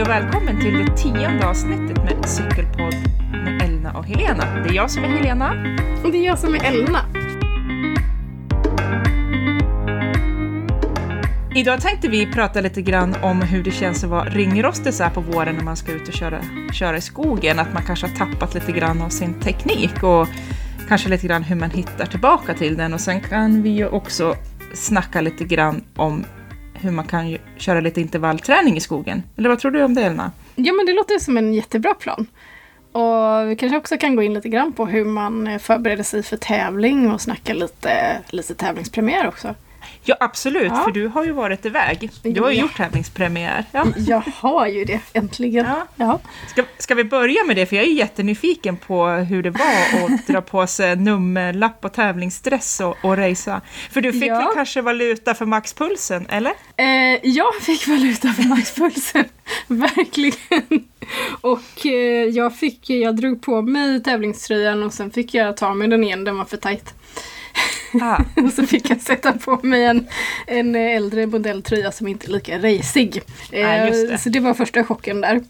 Hej och välkommen till det tionde avsnittet med Cykelpodd med Elna och Helena. Det är jag som är Helena. Och det är jag som är Elna. Idag tänkte vi prata lite grann om hur det känns att vara ringrostig så här på våren när man ska ut och köra, köra i skogen. Att man kanske har tappat lite grann av sin teknik och kanske lite grann hur man hittar tillbaka till den. Och sen kan vi ju också snacka lite grann om hur man kan köra lite intervallträning i skogen. Eller vad tror du om det Elna? Ja men det låter som en jättebra plan. Och vi kanske också kan gå in lite grann på hur man eh, förbereder sig för tävling och snacka lite, lite tävlingspremiär också. Ja absolut, ja. för du har ju varit iväg. Du har ju ja. gjort tävlingspremiär. Ja. Jag har ju det, äntligen. Ja. Ja. Ska, ska vi börja med det? För jag är jättenyfiken på hur det var att dra på sig nummerlapp och tävlingsstress och, och racea. För du fick ja. väl kanske valuta för maxpulsen, eller? Eh, jag fick valuta för maxpulsen, verkligen. Och eh, jag, fick, jag drog på mig tävlingströjan och sen fick jag ta mig den igen, den var för tajt. Ah. och så fick jag sätta på mig en, en äldre modelltröja som inte är lika racig. Ah, det. Så det var första chocken där.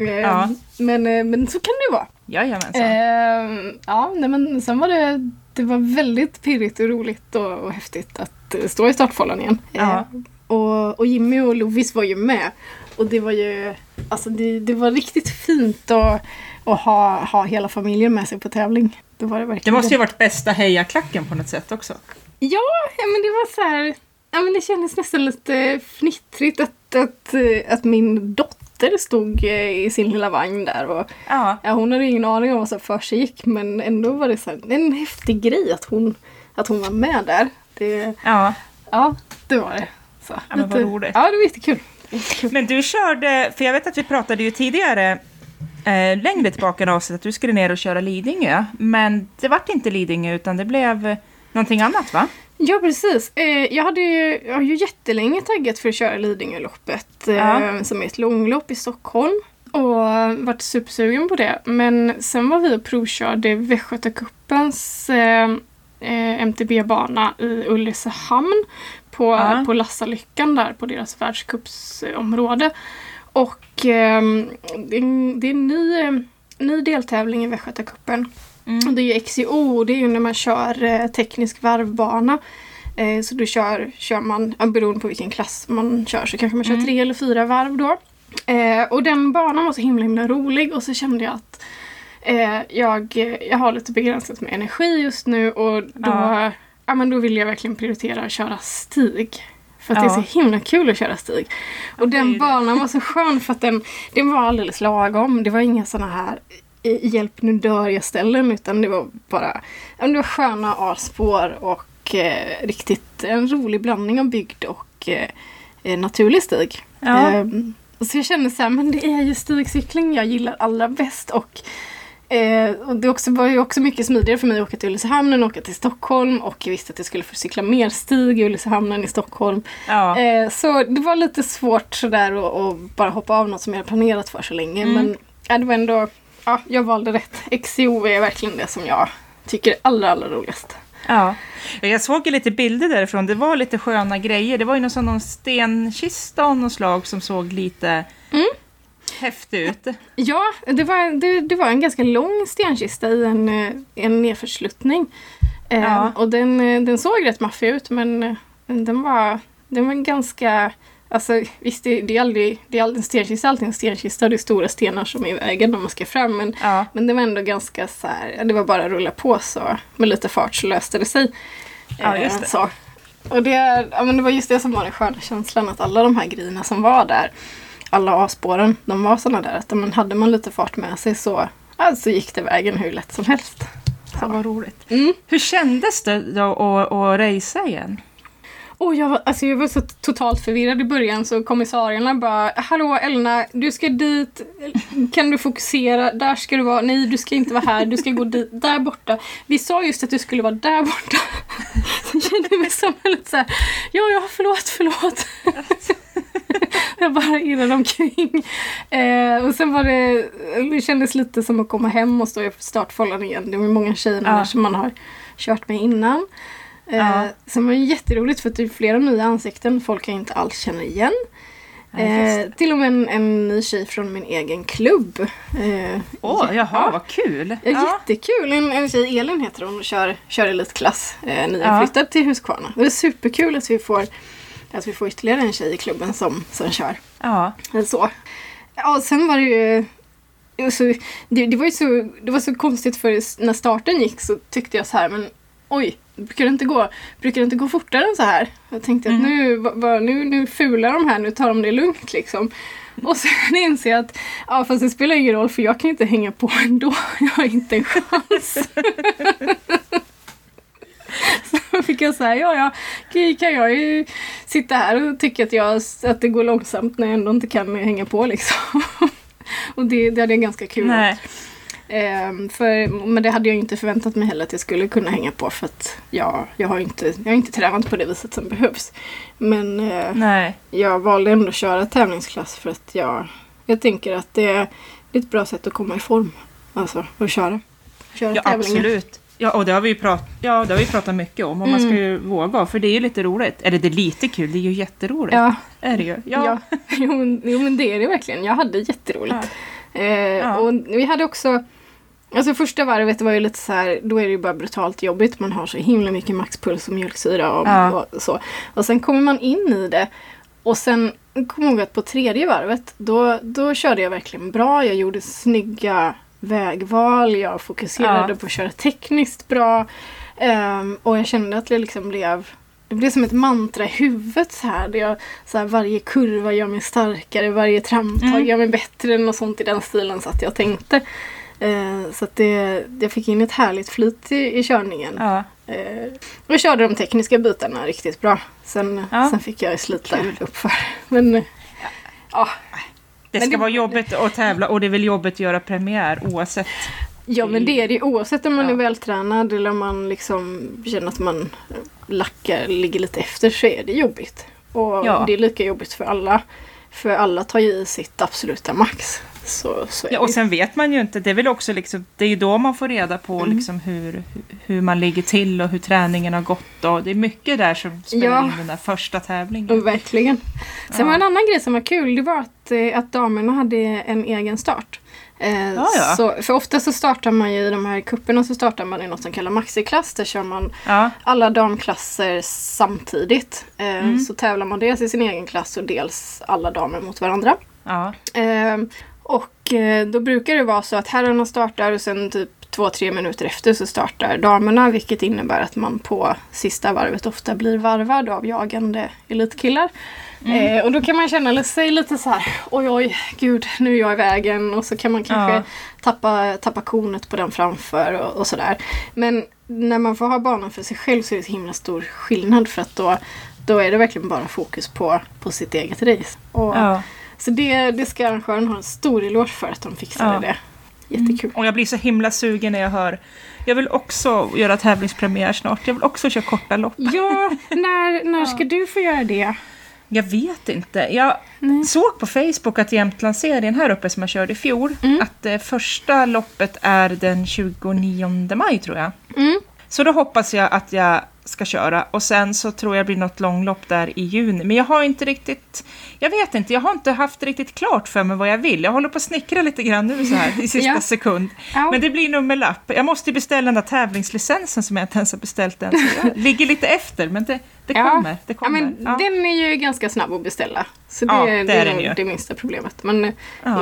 Eh, ja. Men, eh, men så kan det vara. Jajamensan. Eh, ja, nej, men sen var det, det var väldigt pirrigt och roligt och, och häftigt att stå i startfållan igen. Ja. och, och Jimmy och Lovis var ju med. Och det var ju alltså det, det var riktigt fint att, att ha, ha hela familjen med sig på tävling. Det, var det, verkligen. det måste ju varit bästa hejaklacken på något sätt också. Ja, men det var så här, ja, men det kändes nästan lite fnittrigt att, att, att min dotter stod eh, i sin lilla vagn där. Och, ja. Ja, hon hade ingen aning om vad som för sig gick men ändå var det så här, en häftig grej att hon, att hon var med där. Det, ja. ja, det var det. Så, ja, men vad roligt. Ja, det var jättekul. Men du körde, för jag vet att vi pratade ju tidigare eh, längre tillbaka i avsnittet att du skulle ner och köra Lidingö. Men det vart inte Lidingö utan det blev någonting annat va? Ja precis. Eh, jag, hade ju, jag har ju jättelänge taggat för att köra Lidingöloppet eh, ja. som är ett långlopp i Stockholm. Och varit supersugen på det. Men sen var vi och provkörde Västgötacupens eh, eh MTB-bana i Ulricehamn på, ja. på Lassalyckan där på deras världscupsområde. Och eh, det, är, en ny, ny deltävling i Västgötacupen. Mm. Det är ju XCO och det är ju när man kör eh, teknisk varvbana. Eh, så då kör, kör man, beroende på vilken klass man kör, så kanske man kör mm. tre eller fyra varv då. Eh, och den banan var så himla himla rolig och så kände jag att eh, jag, jag har lite begränsat med energi just nu och då ja ja, men då vill jag verkligen prioritera att köra stig. För att ja. det är så himla kul att köra stig. Och ja, den banan var så skön för att den, den var alldeles lagom. Det var inga sådana här hjälp nu dör jag ställen utan det var bara det var sköna A-spår och eh, riktigt en rolig blandning av bygd och eh, naturlig stig. Ja. Eh, så jag kände så här, men det är ju stigcykling jag gillar allra bäst och Eh, och det också, var ju också mycket smidigare för mig att åka till Ulricehamn än att åka till Stockholm och jag visste att jag skulle få cykla mer stig i Ulricehamn än i Stockholm. Ja. Eh, så det var lite svårt sådär att bara hoppa av något som jag hade planerat för så länge. Mm. Men ja, det var ändå, ja, jag valde rätt. XCO är verkligen det som jag tycker är allra, allra roligast. Ja, jag såg ju lite bilder därifrån. Det var lite sköna grejer. Det var ju någon sån stenkista av något slag som såg lite mm häftig ut. Ja, det var, det, det var en ganska lång stenkista i en, eh, en nedförsluttning. Eh, ja. och den, eh, den såg rätt maffig ut men den var, den var ganska Alltså visst, det, det är aldrig, det är aldrig en stenkista, alltid en stenkista det är stora stenar som är i vägen när man ska fram. Men, ja. men det var ändå ganska så här, det var bara att rulla på så med lite fart så löste det sig. Ja, just det. Så. Och det, ja, men det var just det som var den sköna känslan att alla de här grejerna som var där alla A-spåren, de var sådana där att men hade man lite fart med sig så alltså gick det vägen hur lätt som helst. Så. vad roligt. Mm. Hur kändes det då att, att racea igen? Oh, jag, var, alltså jag var så totalt förvirrad i början så kommissarierna bara Hallå Elna, du ska dit. Kan du fokusera? Där ska du vara. Nej, du ska inte vara här. Du ska gå dit. Där borta. Vi sa just att du skulle vara där borta. Så kände mig som lite så här. Ja, ja, förlåt, förlåt. jag bara irrade omkring. Eh, och sen var det, det kändes lite som att komma hem och stå i startfållan igen. Det var många tjejer ja. som man har kört med innan. Eh, ja. Sen var det jätteroligt för att det är flera nya ansikten folk jag inte alls känner igen. Ja, Eh, till och med en, en ny tjej från min egen klubb. Eh, Åh, jaha, ja. vad kul! Ja. Jättekul! En, en tjej, Elin heter hon, och kör, kör elitklass. Eh, nyinflyttad Ja. till Huskvarna. Det är superkul att vi får, att vi får ytterligare en tjej i klubben som, som kör. ja. Eller så. Ja, sen var det ju... Så, det, det, var ju så, det var så konstigt för när starten gick så tyckte jag så här, men oj, brukar det inte gå, brukar det inte gå fortare än så här? Jag tänkte att Mm. nu, va, va, nu, nu fular de här, nu tar de det lugnt liksom. Och sen inser jag att ja, fast det spelar ingen roll för jag kan inte hänga på ändå. Jag har inte en chans. Så fick jag säga, ja ja, kan jag ju sitta här och tycka att, jag, att det går långsamt när jag ändå inte kan hänga på liksom. Och det, det hade jag ganska kul Nej. Ehm, för, men det hade jag inte förväntat mig heller att jag skulle kunna hänga på för att jag, jag, har, inte, jag har inte tränat på det viset som behövs. Men eh, jag valde ändå att köra tävlingsklass för att jag, jag tänker att det är, det är ett bra sätt att komma i form. Alltså att köra. köra Ja, tävlingar. absolut. Ja, och det har vi ju prat, ja, det har vi pratat mycket om. Och man ska ju våga, för det är ju lite roligt. Eller det är lite kul, det är ju jätteroligt. Ja, Är det ju. ja. Ja. Jo, men, jo men det är det verkligen. Jag hade jätteroligt. Eh, Och vi hade också Alltså första varvet var ju lite så här, då är det ju bara brutalt jobbigt. Man har så himla mycket maxpuls och mjölksyra och, Ja. och så. Och sen kommer man in i det. Och sen kom jag ihåg att på tredje varvet, då, då körde jag verkligen bra. Jag gjorde snygga vägval. Jag fokuserade Ja. på att köra tekniskt bra. Ehm, och jag kände att det liksom blev det blev som ett mantra i huvudet så här. Där jag, så här varje kurva gör mig starkare, varje tramptag Mm. gör mig bättre. Och sånt i den stilen så att jag tänkte. Eh, så att det, jag fick in ett härligt flyt i, i körningen. Ja. Eh, och jag körde de tekniska bitarna riktigt bra. Sen, Ja. sen fick jag slita Kul. uppför. Men eh, ja, Det ska det- vara jobbigt att tävla och det är väl jobbigt att göra premiär oavsett. ja men det är det oavsett om man Ja. är vältränad eller om man liksom känner att man lackar, ligger lite efter så är det jobbigt. Och Ja. det är lika jobbigt för alla. För alla tar ju i sitt absoluta max. Så, så Ja, och sen vet man ju inte, det är väl också liksom, det är ju då man får reda på Mm. liksom hur, hur man ligger till och hur träningen har gått. Och det är mycket där som spelar Ja. in den där första tävlingen. verkligen. Sen Ja. var en annan grej som var kul, det var att, eh, att damerna hade en egen start. Eh, Ja, ja. Så, för ofta så startar man ju i de här kupperna så startar man i något som kallas maxiklass. Där kör man Ja, alla damklasser samtidigt. Eh, Mm. Så tävlar man dels i sin egen klass och dels alla damer mot varandra. Eh, och eh, då brukar det vara så att herrarna startar och sen typ två, tre minuter efter så startar damerna. Vilket innebär att man på sista varvet ofta blir varvad av jagande elitkillar. Mm. Eh, och då kan man känna sig lite så här, oj oj, gud, nu är jag i vägen. Och så kan man kanske Ja. tappa, tappa kornet på den framför och, och sådär. Men när man får ha banan för sig själv så är det så himla stor skillnad för att då, då är det verkligen bara fokus på, på sitt eget race. Och, ja. Så det, det ska arrangören ha en stor eloge för att de fixade Ja. det. Jättekul. Och jag blir så himla sugen när jag hör Jag vill också göra tävlingspremiär snart. Jag vill också köra korta lopp. Ja, när, när ska du få göra det? Jag vet inte. Jag Nej. såg på Facebook att Jämtlandsserien här uppe som jag körde i fjol, Mm. att det första loppet är den 29 maj tror jag. Mm. Så då hoppas jag att jag ska köra och sen så tror jag det blir något långlopp där i juni. Men jag har inte riktigt, jag vet inte, jag har inte haft riktigt klart för mig vad jag vill. Jag håller på att snickra lite grann nu så här i sista Ja. sekund. Ja. Men det blir nummerlapp. Jag måste ju beställa den där tävlingslicensen som jag inte ens har beställt än. Jag ligger lite efter, men det, det Ja. kommer. Det Ja, kommer. men. Den är ju ganska snabb att beställa. Så det, det, det är är nog ju. det minsta problemet. Men eh,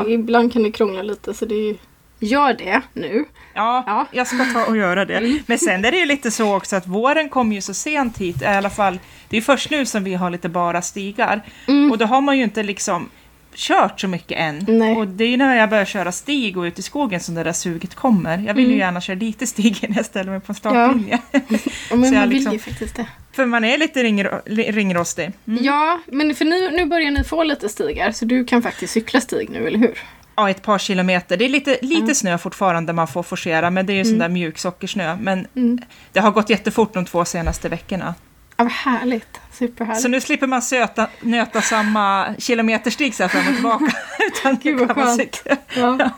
ibland kan det krångla lite så det är gör det nu. Ja, Ja. jag ska ta och göra det. Mm. Men sen är det ju lite så också att våren kommer ju så sent hit, i alla fall, det är först nu som vi har lite bara stigar. Mm. Och då har man ju inte liksom kört så mycket än. Nej. Och det är ju när jag börjar köra stig och ut i skogen som det där suget kommer. Jag vill ju Mm. gärna köra lite stig innan jag ställer mig på en startlinje. Ja, men Så man vill liksom- ju faktiskt det. För man är lite ringro- ringrostig. Mm. Ja, men för nu, nu börjar ni få lite stigar så du kan faktiskt cykla stig nu, eller hur? Ja, ett par kilometer. Det är lite, lite Mm. snö fortfarande man får forcera, men det är ju sån Mm. där mjuk sockersnö. Men Mm. det har gått jättefort de två senaste veckorna. Ja, vad härligt. Superhärligt. Så nu slipper man söta, nöta samma kilometerstig så här fram och tillbaka. Utan Gud, vad skönt. cykla. Ja.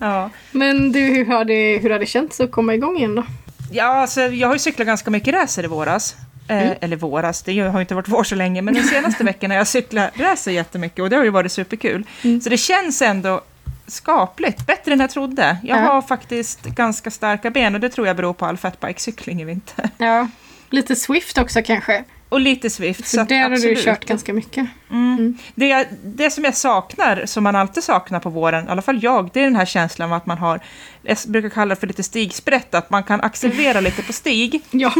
Ja. Men du, hur har, det, hur har det känts att komma igång igen då? Ja, alltså, jag har ju cyklat ganska mycket racer i våras. Eh, Mm. eller våras, det har ju inte varit vår så länge, men den senaste veckan har jag cyklat racer jättemycket och det har ju varit superkul. Mm. Så det känns ändå skapligt, bättre än jag trodde. Jag Ja. har faktiskt ganska starka ben och det tror jag beror på all fatbike-cykling i vinter. Ja. Lite Swift också kanske. Och lite Swift. Att där har du kört ganska mycket. Mm. Det, jag- det som jag saknar, som man alltid saknar på våren, i alla fall jag, det är den här känslan av att man har, jag brukar kalla det för lite stigsprätt, att man kan accelerera lite på stig. Ja,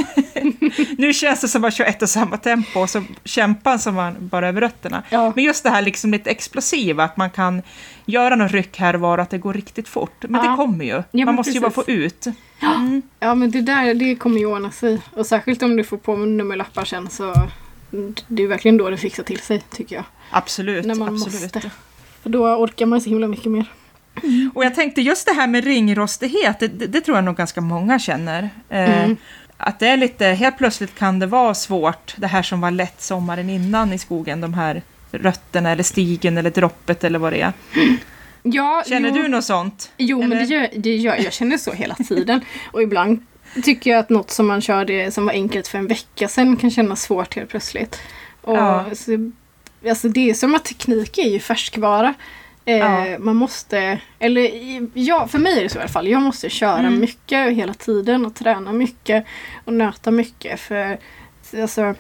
Nu känns det som att man kör ett och samma tempo och så kämpar som man bara över rötterna. ja. Men just det här liksom lite explosiva, att man kan göra någon ryck här och var att det går riktigt fort. Men Ja. det kommer ju. men man måste ju bara precis. få ut. Mm. ja men det där det kommer ju ordna sig. Och särskilt om du får på nummerlappar sen så det är verkligen då det fixar till sig tycker jag. Absolut. När man absolut. måste. För då orkar man så himla mycket mer. Och jag tänkte just det här med ringrostighet, det, det, det tror jag nog ganska många känner. Eh, Mm. Att det är lite, helt plötsligt kan det vara svårt, det här som var lätt sommaren innan i skogen, de här rötterna eller stigen eller droppet eller vad det är. Ja, Känner jo, du något sånt? Jo, men eller? det gör, det gör jag. känner så hela tiden. Och ibland tycker jag att något som man körde som var enkelt för en vecka sedan kan kännas svårt helt plötsligt. Och Ja. så, alltså det är som att teknik är ju färskvara. Eh, Ja. Man måste, eller ja, för mig är det så i alla fall. Jag måste köra Mm. mycket hela tiden och träna mycket och nöta mycket. För alltså,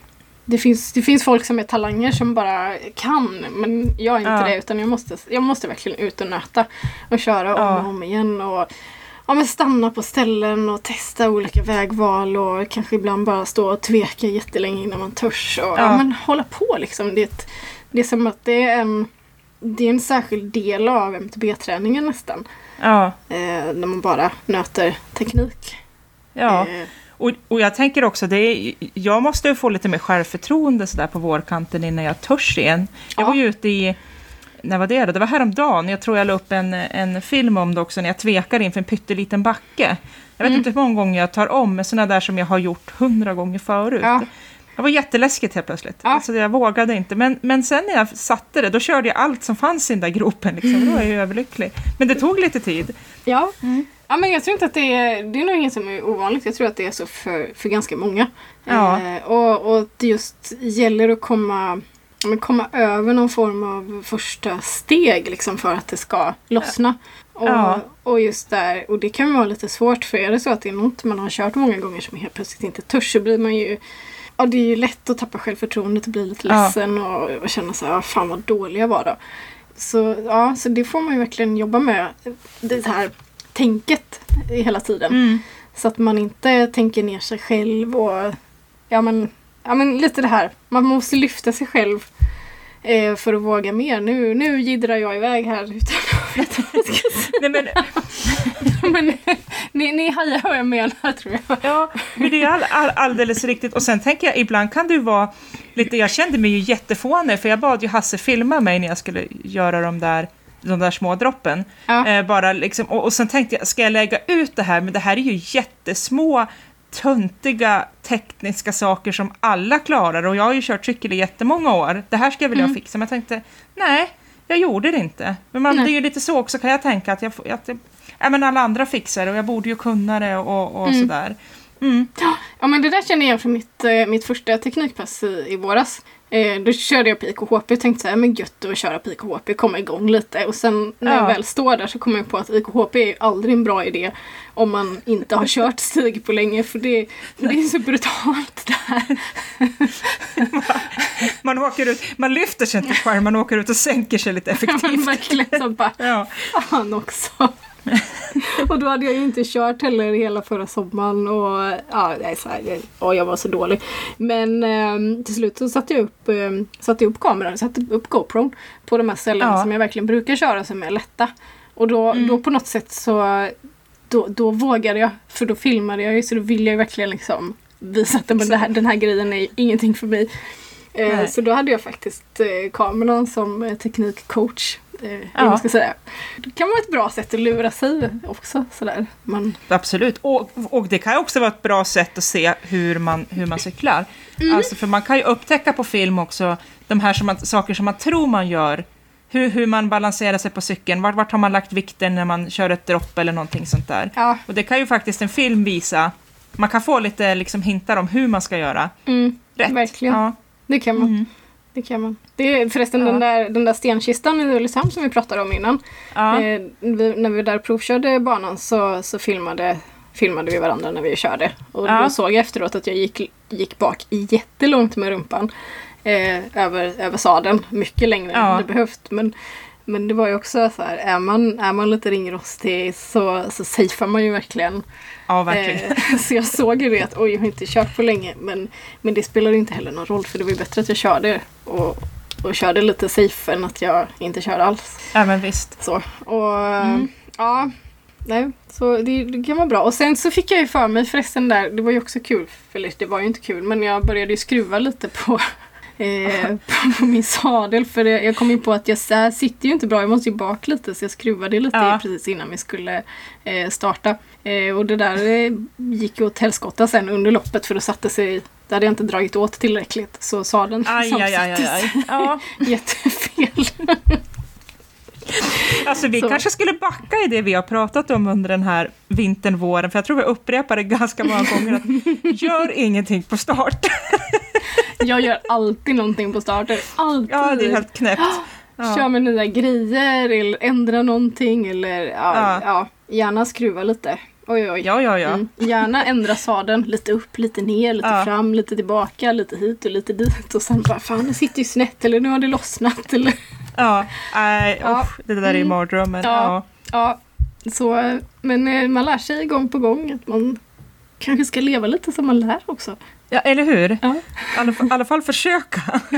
det finns, det finns folk som är talanger som bara kan, men jag är inte Ja. det. Utan jag måste, jag måste verkligen ut och nöta och köra om Ja. och om igen. Och, ja, men stanna på ställen och testa olika vägval och kanske ibland bara stå och tveka jättelänge innan man törs. Och, ja. Ja. men hålla på liksom. Det, är ett- det är som att det är en, det är en särskild del av MTB-träningen nästan. Ja. Eh, när man bara nöter teknik. ja. Eh, Och, och jag tänker också, det är, jag måste ju få lite mer självförtroende sådär på vårkanten innan jag törs igen. Jag Ja. var ju ute i, när var det då? Det var häromdagen, jag tror jag la upp en, en film om det också, när jag tvekar inför en pytteliten backe. Jag vet Mm. inte hur många gånger jag tar om, men sådana där som jag har gjort hundra gånger förut. Ja. Det var jätteläskigt helt plötsligt. Ja. Alltså, jag vågade inte. Men, men sen när jag satte det, då körde jag allt som fanns i den där gropen. Liksom. Då var jag ju överlycklig. Men det tog lite tid. Ja. Ja, men jag tror inte att det är, det är nog inget som är ovanligt. Jag tror att det är så för, för ganska många. Ja. Eh, och, och det just gäller att komma, ja, men komma över någon form av första steg liksom, för att det ska lossna. Och, Ja. och just där, och det kan vara lite svårt för är det så att det är något man har kört många gånger som helt plötsligt inte törs så blir man ju Ja, det är ju lätt att tappa självförtroendet och bli lite Ja. ledsen och, och känna så här, "Ah, fan vad dålig jag var då. Så ja, så det får man ju verkligen jobba med. Det här tänket hela tiden. Mm. Så att man inte tänker ner sig själv och ja men, ja, men lite det här. Man måste lyfta sig själv eh, för att våga mer. Nu, nu jiddrar jag iväg här utan att veta vad jag ska säga. Nej, men, Men ni, ni hajar vad jag menar tror jag. Ja, men det är all, all, alldeles riktigt. Och sen tänker jag, ibland kan ju vara lite, jag kände mig ju jättefånig, för jag bad ju Hasse filma mig när jag skulle göra de där, de där små droppen. Ja. Eh, bara liksom, och, och sen tänkte jag, ska jag lägga ut det här? Men det här är ju jättesmå, töntiga tekniska saker som alla klarar. Och jag har ju kört cykel i jättemånga år. Det här ska jag vilja Mm. fixa. Men jag tänkte, nej, jag gjorde det inte. Men man, Nej. det är ju lite så också kan jag tänka, att, jag, att jag, ja, men alla andra fixar det och jag borde ju kunna det och, och Mm. sådär. Mm. Ja men det där känner jag från mitt, eh, mitt första teknikpass i, i våras. Eh, då körde jag på IKHP och tänkte så här, men gött att köra på IKHP, komma igång lite. Och sen när jag Ja. väl står där så kommer jag på att IKHP är aldrig en bra idé om man inte har kört stig på länge för det, det är så brutalt där. Man, åker ut, man lyfter sig inte själv, man åker ut och sänker sig lite effektivt. verkligen så bara, Ja. fan också. och då hade jag ju inte kört heller hela förra sommaren och ja, är så här, och jag var så dålig. Men ehm, till slut så satte jag upp, um, satte upp kameran, satte upp GoPron på de här ställena Ja. som jag verkligen brukar köra som är lätta. Och då, Mm. då på något sätt så då, då vågade jag, för då filmade jag ju så då ville jag verkligen liksom visa att men här, den här grejen är ingenting för mig. Eh, Nej. så då hade jag faktiskt eh, kameran som eh, teknikcoach. Eh, Ja. ska säga. Det kan vara ett bra sätt att lura sig också. Sådär. Man, Absolut. Och, och det kan också vara ett bra sätt att se hur man, hur man cyklar. Mm. Alltså, för man kan ju upptäcka på film också de här som man, saker som man tror man gör. Hur, hur man balanserar sig på cykeln, vart, vart har man lagt vikten när man kör ett dropp eller någonting sånt där. ja, Och det kan ju faktiskt en film visa man kan få lite liksom, hintar om hur man ska göra Mm, rätt. verkligen. Ja. Det kan man. Mm. Det kan man. Det är förresten Ja. den, där, den där stenkistan i Ulricehamn som vi pratade om innan. Ja. Eh, vi, när vi där provkörde banan så, så filmade, filmade vi varandra när vi körde. Och Ja. då såg jag efteråt att jag gick, gick bak jättelångt med rumpan. Eh, över, över sadeln. Mycket längre än det behövt. Men, men det var ju också så här, är man, är man lite ringrostig så, så safear man ju verkligen. Ja, verkligen. Eh, så jag såg ju det att oj, jag har inte kört på länge. Men, men det spelar inte heller någon roll för det var ju bättre att jag körde. Och, och körde lite safe än att jag inte körde alls. Ja, men visst. Så, och Mm. ja. Nej, så det, det kan vara bra. Och sen så fick jag ju för mig förresten där, det var ju också kul, eller det var ju inte kul, men jag började ju skruva lite på, eh, på, min sadel. För jag kom in på att jag sitter ju inte bra, jag måste ju bak lite så jag skruvade lite Ja. precis innan vi skulle eh, starta. Eh, och det där gick ju åt helskotta sen under loppet för det satte sig, det hade jag inte dragit åt tillräckligt. Så sadeln Aj, aj, aj, aj, samsattes aj. Ja. jättefel. Alltså vi Så. kanske skulle backa i det vi har pratat om under den här vintern, våren, för jag tror vi upprepar det ganska många gånger att gör ingenting på start. Jag gör alltid någonting på starten. Alltid. Ja, det är helt knäppt. Kör Ja. med nya grejer eller ändra någonting eller ja, Ja. ja. gärna skruva lite. Oj, oj. Ja, ja, ja. Mm. Gärna ändra sadeln lite upp, lite ner, lite Ja. fram, lite tillbaka, lite hit och lite dit. Och sen bara fan, det sitter ju snett eller nu har det lossnat. Eller, ja. Nej, Ja. usch, det där är ju Mm. mardrömmen. Ja. Ja. ja, så, men eh, man lär sig gång på gång att man kanske ska leva lite som man lär också. Ja, eller hur? Ja. I alla, alla fall försöka.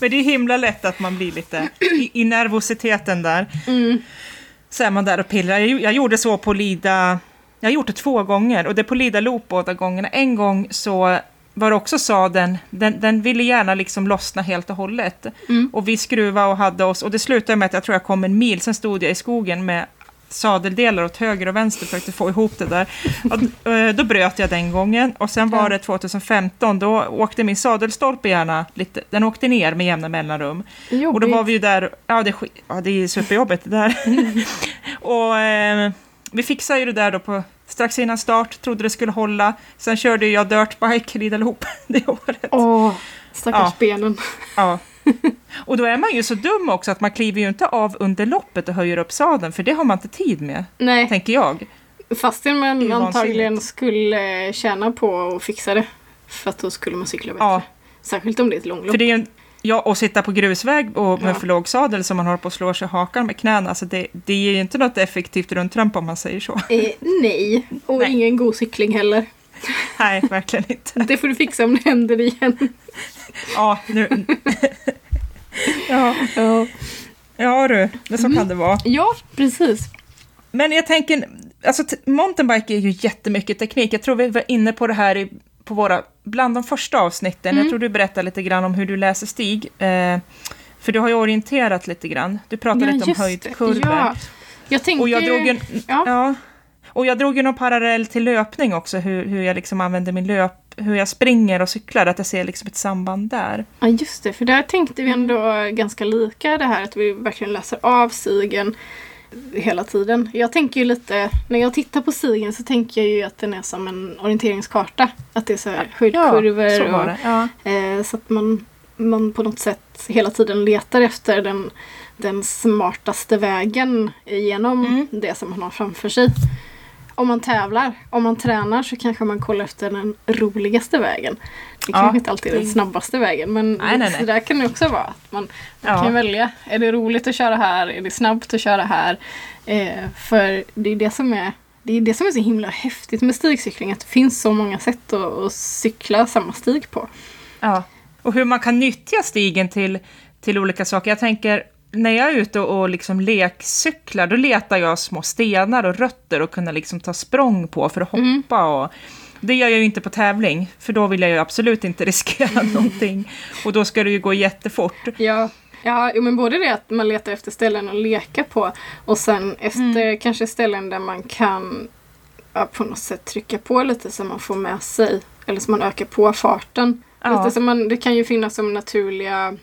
Men det är himla lätt att man blir lite i, i nervositeten där. Mm. Så är man där och pillar. Jag, jag gjorde så på Lida, jag har gjort det två gånger och det är på Lida Loop båda gångerna. En gång så var det också sadeln, den, den ville gärna liksom lossna helt och hållet. Mm. Och vi skruvade och hade oss, och det slutade med att jag tror jag kom en mil, sen stod jag i skogen med sadeldelar åt höger och vänster för att få ihop det där. Och, eh, då bröt jag den gången och sen var det 2015, då åkte min sadelstolpe gärna lite, den åkte ner med jämna mellanrum. Jobbigt. Och då var vi ju där, ja det, ja, det är superjobbigt det där. och eh, vi fixade ju det där då på, strax innan start, trodde det skulle hålla. Sen körde jag dirtbike Lida Loop det året. Åh, stackars Ja. benen. Ja. Och då är man ju så dum också att man kliver ju inte av under loppet och höjer upp sadeln, för det har man inte tid med, Nej, tänker jag. fastän är man antagligen skulle tjäna på att fixa det. För att då skulle man cykla bättre. Ja. Särskilt om det är ett långlopp. För det är en, ja, och sitta på grusväg och med Ja. för låg sadel som man håller på att slå sig hakan med knäna, alltså det, det ger ju inte något effektivt runtrump om man säger så. Eh, nej, och Nej. ingen god cykling heller. Nej, verkligen inte. Det får du fixa om det händer igen. Ja, nu... ja, Ja, ja du, det så kan det vara. ja precis. Men jag tänker, alltså mountainbike är ju jättemycket teknik. Jag tror vi var inne på det här i, på våra, bland de första avsnitten. Jag tror du berättade lite grann om hur du läser stig. Eh, för du har ju orienterat lite grann. Du pratade Ja, lite om höjdkurvor. Ja. Jag tänker... Och jag drog en, Ja. ja. Och jag drog ju någon parallell till löpning också, hur, hur jag liksom använder min löp, hur jag springer och cyklar, att jag ser liksom ett samband där. Ja, just det. För där tänkte vi ändå ganska lika det här att vi verkligen läser av stigen hela tiden. Jag tänker ju lite, när jag tittar på stigen så tänker jag ju att den är som en orienteringskarta. Att det är så här höjdkurvor så och det. Ja. Eh, så att man, man på något sätt hela tiden letar efter den, den smartaste vägen genom Mm. det som man har framför sig. Om man tävlar, om man tränar så kanske man kollar efter den roligaste vägen. Det Ja, kanske inte alltid är den snabbaste vägen men Nej, nej, nej. så där kan det också vara. Man man Ja. kan välja, är det roligt att köra här? Är det snabbt att köra här? Eh, för det är det som är det är det som är så himla häftigt med stigcykling, att det finns så många sätt att, att cykla samma stig på. Ja, och hur man kan nyttja stigen till, till olika saker. Jag tänker, när jag är ute och liksom lekcyklar, då letar jag små stenar och rötter och kunna liksom ta språng på för att hoppa. Och, det gör jag ju inte på tävling, för då vill jag ju absolut inte riskera någonting. Och då ska det ju gå jättefort. Ja, ja men både det att man letar efter ställen att leka på och sen efter kanske ställen där man kan ja, på något sätt trycka på lite så man får med sig eller så man ökar på farten. Ja. Lite så man, det kan ju finnas som naturliga,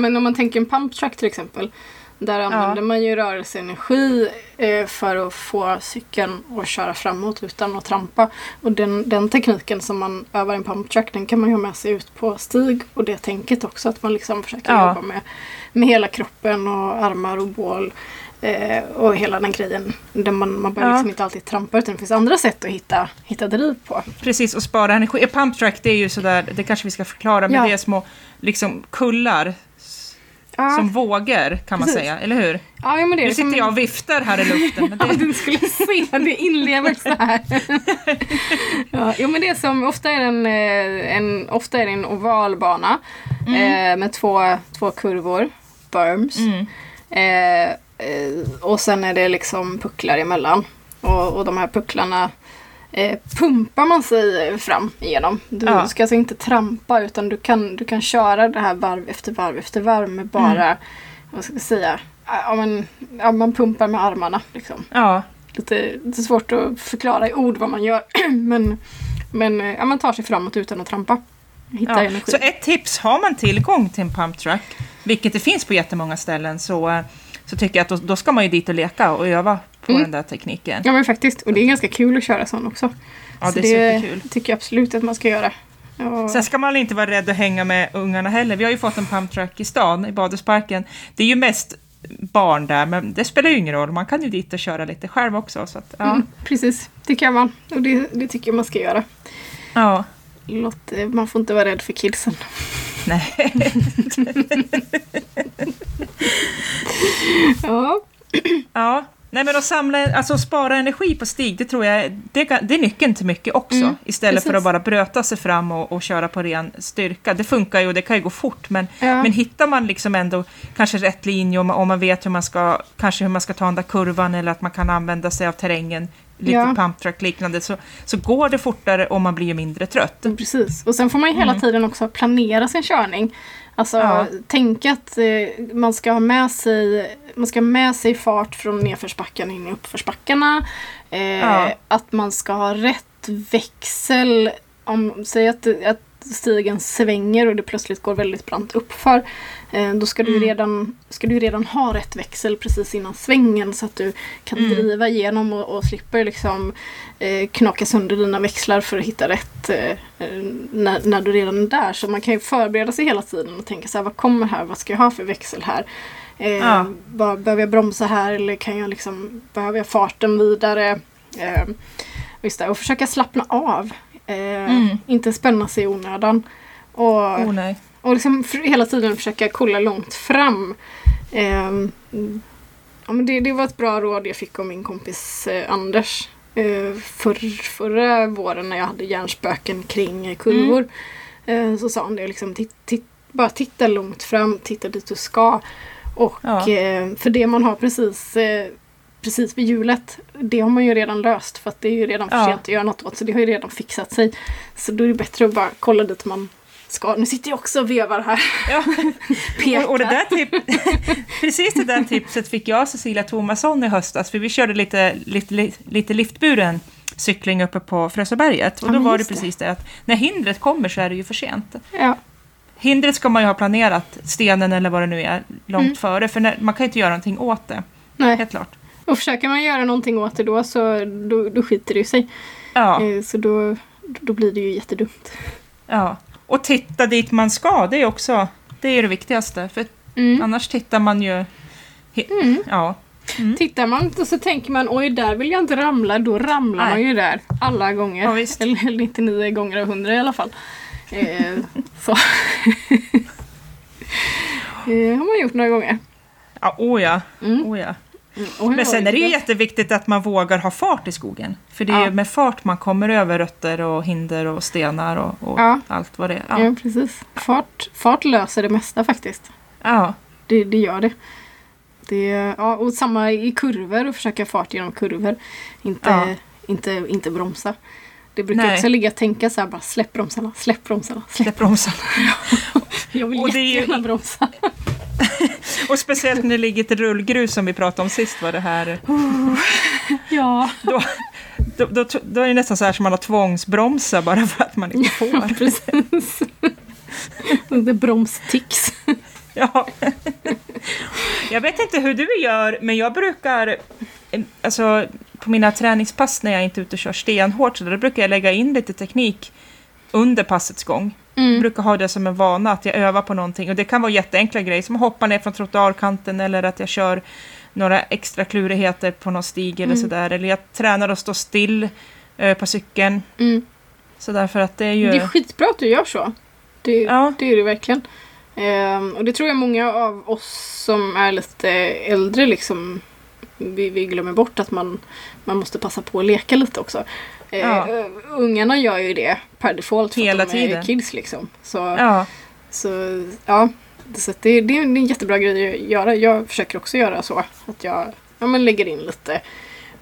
men om man tänker en pump track till exempel. Där använder man ju rörelseenergi eh, för att få cykeln att köra framåt utan att trampa. Och den, den tekniken som man övar i en pumptrack den kan man ju ha med sig ut på stig. Och det tänket också att man liksom försöker Ja. jobba med, med hela kroppen och armar och bål. Eh, och hela den grejen. Där man, man behöver Ja. liksom inte alltid trampa utan det finns andra sätt att hitta, hitta driv på. Precis, och spara energi. Pump track, det är ju sådär, det kanske vi ska förklara, men Ja. det är små liksom kullar Ja, som vågor kan man Precis. säga, eller hur? ja ja, men det Nu sitter jag och viftar här i luften. Men Ja, det, du skulle se, det inlever så här. ja, jo, men det är som, ofta är det en, eh, en, ofta är det en oval bana eh, med två, två kurvor, berms. mm, Eh, eh, och sen är det liksom pucklar emellan. Och, och de här pucklarna eh, pumpar man sig fram igenom. Du Ja. ska alltså inte trampa utan du kan, du kan köra det här varv efter varv efter varv med bara, vad ska jag säga, ja, men, ja, man pumpar med armarna. Liksom. ja, Lite, lite svårt att förklara i ord vad man gör. men men eh, ja, man tar sig framåt utan att trampa. Ja. Så ett tips, har man tillgång till en pump track, vilket det finns på jättemånga ställen, så, eh, så tycker jag att då, då ska man ju dit och leka och öva på Mm. den där tekniken. Ja men faktiskt. Och det är ganska kul att köra sån också. Ja, Så det är superkul. tycker jag absolut att man ska göra. Ja. Sen ska man inte vara rädd att hänga med ungarna heller. Vi har ju fått en pump track i stan, i Badhusparken. Det är ju mest barn där, men det spelar ju ingen roll. Man kan ju dit och köra lite själv också. Så att, ja. Mm, precis, det kan man. Och det, det tycker jag man ska göra. ja. Låt, eh, man får inte vara rädd för kidsen. Nej. Ja, ja. Nej, men att samla, alltså spara energi på stig, det tror jag det, det är nyckeln till mycket också. Mm, istället för precis. att bara bröta sig fram och, och köra på ren styrka. Det funkar ju och det kan ju gå fort, men, ja. men hittar man liksom ändå kanske rätt linje om, om man vet hur man ska, kanske hur man ska ta den där kurvan eller att man kan använda sig av terrängen, lite Ja. pump track liknande, så, så går det fortare och man blir mindre trött. Precis. Och sen får man ju hela Mm. tiden också planera sin körning. Alltså Ja. tänka att eh, man ska ha med sig man ska ha med sig fart från nedförsbacken in i uppförsbackarna. Eh, Ja. Att man ska ha rätt växel. Om, säg att, att stigen svänger och det plötsligt går väldigt brant uppför. Eh, då ska du, Mm. redan, ska du redan ha rätt växel precis innan svängen så att du kan Mm. driva igenom och, och slipper liksom eh, knaka sönder dina växlar för att hitta rätt eh, eh, när, när du redan är där. Så man kan ju förbereda sig hela tiden och tänka så här, vad kommer här? Vad ska jag ha för växel här? Eh, Ja. vad, behöver jag bromsa här eller kan jag liksom, behöver jag farten vidare? Eh, och försöka slappna av. Eh, Mm. Inte spänna sig i onödan. Och, Oh, och liksom för, hela tiden försöka kolla långt fram. Ehm, ja, men det, det var ett bra råd jag fick av min kompis eh, Anders. Eh, för, förra våren när jag hade hjärnspöken kring eh, kurvor. Eh, så sa han det liksom, titt, titt, bara titta långt fram, titta dit du ska. Och Ja. eh, för det man har precis eh, Precis vid hjulet, det har man ju redan löst för att det är ju redan för Ja. sent att göra något åt så det har ju redan fixat sig. Så då är det bättre att bara kolla dit man ska. Nu sitter jag också och vevar här. Ja. Och, och det där tip, precis det där tipset fick jag Cecilia Thomasson i höstas, för vi körde lite, lite, lite liftburen cykling uppe på Frösöberget. Och Ja, då men var det. precis det att när hindret kommer så är det ju för sent. Ja, Hindret ska man ju ha planerat, stenen eller vad det nu är, långt Mm. före, för när, man kan ju inte göra någonting åt det, nej. helt klart. Och försöker man göra någonting åt det då så då, då skiter det ju sig. Ja, Eh, Så då, då blir det ju jättedumt. ja. Och titta dit man ska, det är också det, är det viktigaste, för Mm. annars tittar man ju... Mm. Ja. Mm. Tittar man och så tänker man oj där vill jag inte ramla, då ramlar Nej. man ju där alla gånger. Ja. Eller 99 gånger av 100 i alla fall. Eh, så. eh, har man gjort några gånger. Ja, oh ja. Mm. Oh ja. Mm. Men sen är det ju jätteviktigt att man vågar ha fart i skogen. För det är Ja. med fart man kommer över rötter och hinder och stenar och, och Ja. allt vad det är. Ja, Ja. precis. Fart, fart löser det mesta faktiskt. Ja. Det, det gör det. det ja, och samma i kurvor och försöka fart genom kurvor. Inte, inte, inte bromsa. Det brukar Nej. också ligga och tänka så här bara släpp bromsarna, släpp bromsarna, släpp. Släpp bromsen. Jag vill Och det är ju- jättegärna bromsa. Och speciellt när det ligger ett rullgrus som vi pratade om sist var det här. Ja, Då, då, då, då är det nästan så här som man har tvångsbromsa bara för att man inte får. precis. Det är bromstics. Ja. jag vet inte hur du gör, men jag brukar... Alltså, på mina träningspass när jag inte är ute och kör stenhårt, så då brukar jag lägga in lite teknik under passets gång. Mm. Brukar ha det som en vana, att jag övar på någonting. Och det kan vara jätteenkla grejer, som att hoppa ner från trottoarkanten eller att jag kör några extra klurigheter på någon stig eller Mm. sådär. Eller jag tränar att stå still eh, på cykeln. Mm. Så därför att det är ju... Det är skitbra att du gör så. Det, Ja. det är det verkligen. Ehm, och det tror jag många av oss som är lite äldre liksom vi, vi glömmer bort att man, man måste passa på att leka lite också. Eh, Ja. eh, Ungarna gör ju det per default för Hela att de är tiden. kids liksom. Så, Ja, så ja, så det, det är en jättebra grej att göra. Jag försöker också göra så. Att jag ja, men lägger in lite.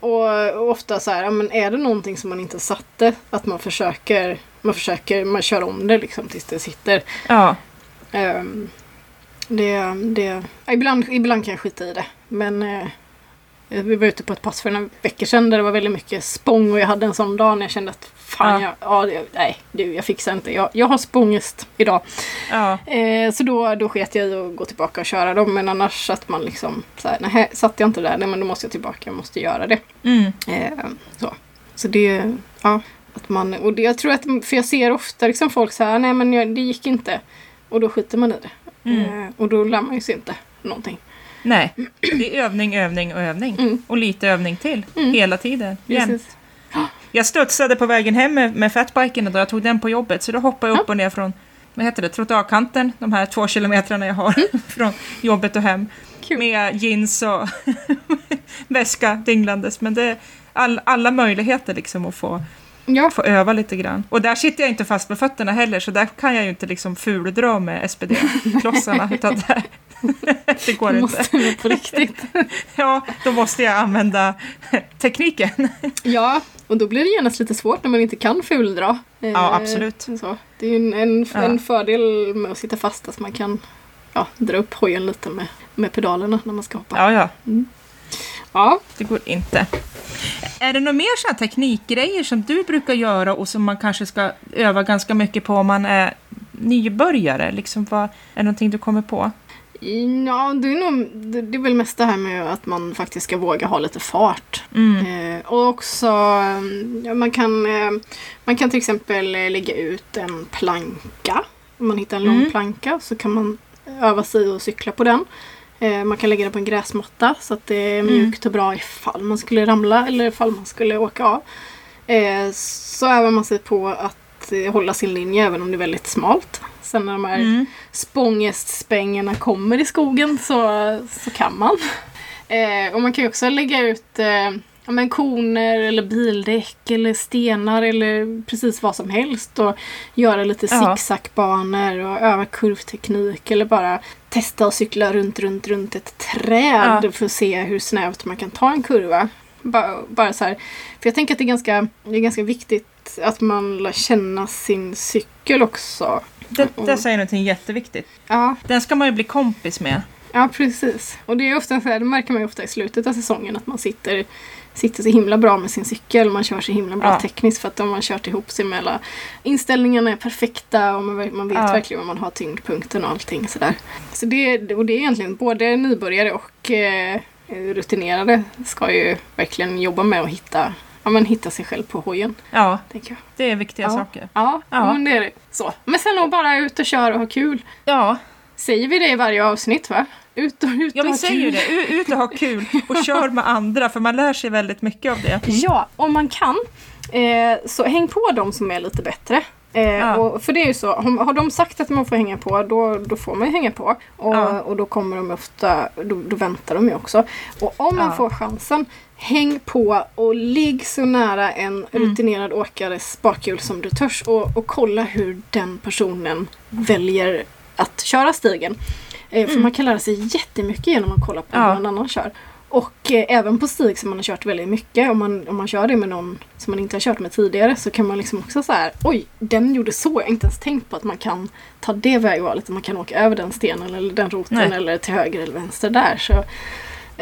Och, och ofta så här, ja, men är det någonting som man inte satte, att man försöker, man försöker, man kör om det liksom tills det sitter. ja, Ehm, det, det, ibland, ibland kan jag skita i det. Men eh, vi var ute på ett pass för några veckor sedan där det var väldigt mycket spång och jag hade en sån dag när jag kände att fan, Ja. jag, ja, nej, du, jag fixar inte. Jag, jag har spångest idag. ja, Eh, så då, då sket jag i att gå tillbaka och köra dem. Men annars att man liksom, så här, nej, satt jag inte där, nej men då måste jag tillbaka, jag måste göra det. mm, Eh, så. så det, ja. Att man, och det, jag tror att, för jag ser ofta liksom folk här, nej men jag, det gick inte. Och då skiter man i det. mm. Eh, och då lär man ju sig inte någonting. Nej, det är övning, övning och övning. Mm. Och lite övning till, Mm. hela tiden. jämt. Jag studsade på vägen hem med, med fatbiken då jag tog den på jobbet, så då hoppade jag upp och ner från vad heter det, trottoarkanten, de här två kilometrarna jag har från jobbet och hem. Mm. Kul. Med jeans och väska dinglandes. Men det är all, alla möjligheter liksom att få, Ja, få öva lite grann. Och där sitter jag inte fast med fötterna heller, så där kan jag ju inte liksom fuldra med SPD-klossarna. utan där, det går inte. måste vara på riktigt. Ja, då måste jag använda tekniken. ja, och då blir det genast lite svårt när man inte kan fuldra. Eh, Ja, absolut. Så. Det är ju en, en, Ja. en fördel med att sitta fast att man kan ja, dra upp hojen lite med, med pedalerna när man ska hoppa. Ja, ja. Ja, Det går inte. Är det några mer sådana teknikgrejer som du brukar göra och som man kanske ska öva ganska mycket på om man är nybörjare? Liksom vad, är det någonting du kommer på? Ja, det är, nog, det, är väl mest det här med att man faktiskt ska våga ha lite fart. Mm. Eh, och också, eh, ja, man, kan, eh, man kan till exempel eh, lägga ut en planka. Om man hittar en lång Mm. planka så kan man öva sig att cykla på den. Eh, man kan lägga den på en gräsmatta så att det är Mm. mjukt och bra ifall man skulle ramla eller ifall man skulle åka av. Eh, så övar man sig på att eh, hålla sin linje även om det är väldigt smalt. Sen när de här Mm. spångestspängarna kommer i skogen så, så kan man. Och man kan ju också lägga ut ja, men koner eller bildäck eller stenar eller precis vad som helst och göra lite Ja. zigzagbanor och öva kurvteknik eller bara testa att cykla runt, runt, runt ett träd Ja. för att se hur snävt man kan ta en kurva. Bara, bara så här. För jag tänker att det är, ganska, det är ganska viktigt att man lär känna sin cykel också. Det, det säger någonting jätteviktigt. Ja, Den ska man ju bli kompis med. Ja, precis. Och det är ofta så här, det märker man ju ofta i slutet av säsongen att man sitter, sitter så himla bra med sin cykel. Man kör så himla bra Ja. tekniskt för att de har kört ihop sig med alla inställningarna är perfekta och man, man vet Ja. verkligen var man har tyngdpunkten och allting sådär. Så det, och det är egentligen både nybörjare och eh, rutinerade ska ju verkligen jobba med att hitta, ja, men hitta sig själv på hojen. Ja, det är viktiga Ja. saker. Ja, Ja. men det är det. Så. Men sen nog bara ut och köra och ha kul. Ja, Säger vi det i varje avsnitt va? Ut och ut ja vi säger ju kul. det. Ut och ha kul och kör med andra, för man lär sig väldigt mycket av det. Ja, om man kan. Eh, så häng på de som är lite bättre. Eh, Ja. och, för det är ju så, har, har de sagt att man får hänga på då, då får man ju hänga på. Och, Ja. och då kommer de ofta, då, då väntar de ju också. Och om man Ja. får chansen, häng på och ligg så nära en Mm. rutinerad åkares bakhjul som du törs och, och kolla hur den personen väljer att köra stigen. Eh, för Mm. man kan lära sig jättemycket genom att kolla på Ja. hur någon annan kör. Och eh, även på stig som man har kört väldigt mycket, om man, om man kör det med någon som man inte har kört med tidigare så kan man liksom också så här, oj, den gjorde så, jag har inte ens tänkt på att man kan ta det vägvalet, man kan åka över den stenen eller den roten Nej. eller till höger eller vänster där. Så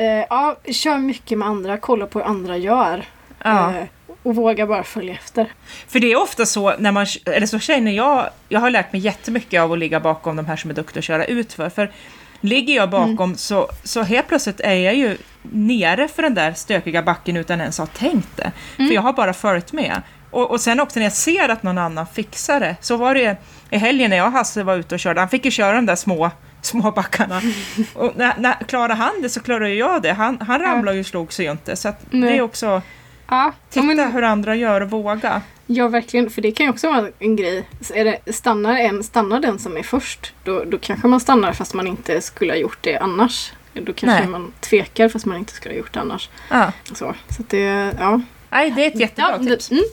eh, ja, kör mycket med andra, kolla på hur andra gör. Ja. Eh, och våga bara följa efter. För det är ofta så, när man, eller så känner jag, jag har lärt mig jättemycket av att ligga bakom de här som är duktiga att köra ut för. För ligger jag bakom så, så helt plötsligt är jag ju nere för den där stökiga backen utan ens ha tänkt det. För jag har bara följt med. Och, och sen också när jag ser att någon annan fixar det, så var det i helgen när jag och Hasse var ute och körde, han fick ju köra de där små små backarna. Och när, när klarar han det så klarar jag det. Han, han ramlade ju och slog sig ju inte. Så det är också, Ja, titta men, hur andra gör och våga. ja, verkligen. För det kan ju också vara en grej. Så är det, stannar, en, stannar den som är först, då, då kanske man stannar fast man inte skulle ha gjort det annars. Då kanske Nej. man tvekar fast man inte skulle ha gjort det annars. Ja. Så, så det, ja. Nej, det är ett jättebra ja, tips. det, mm,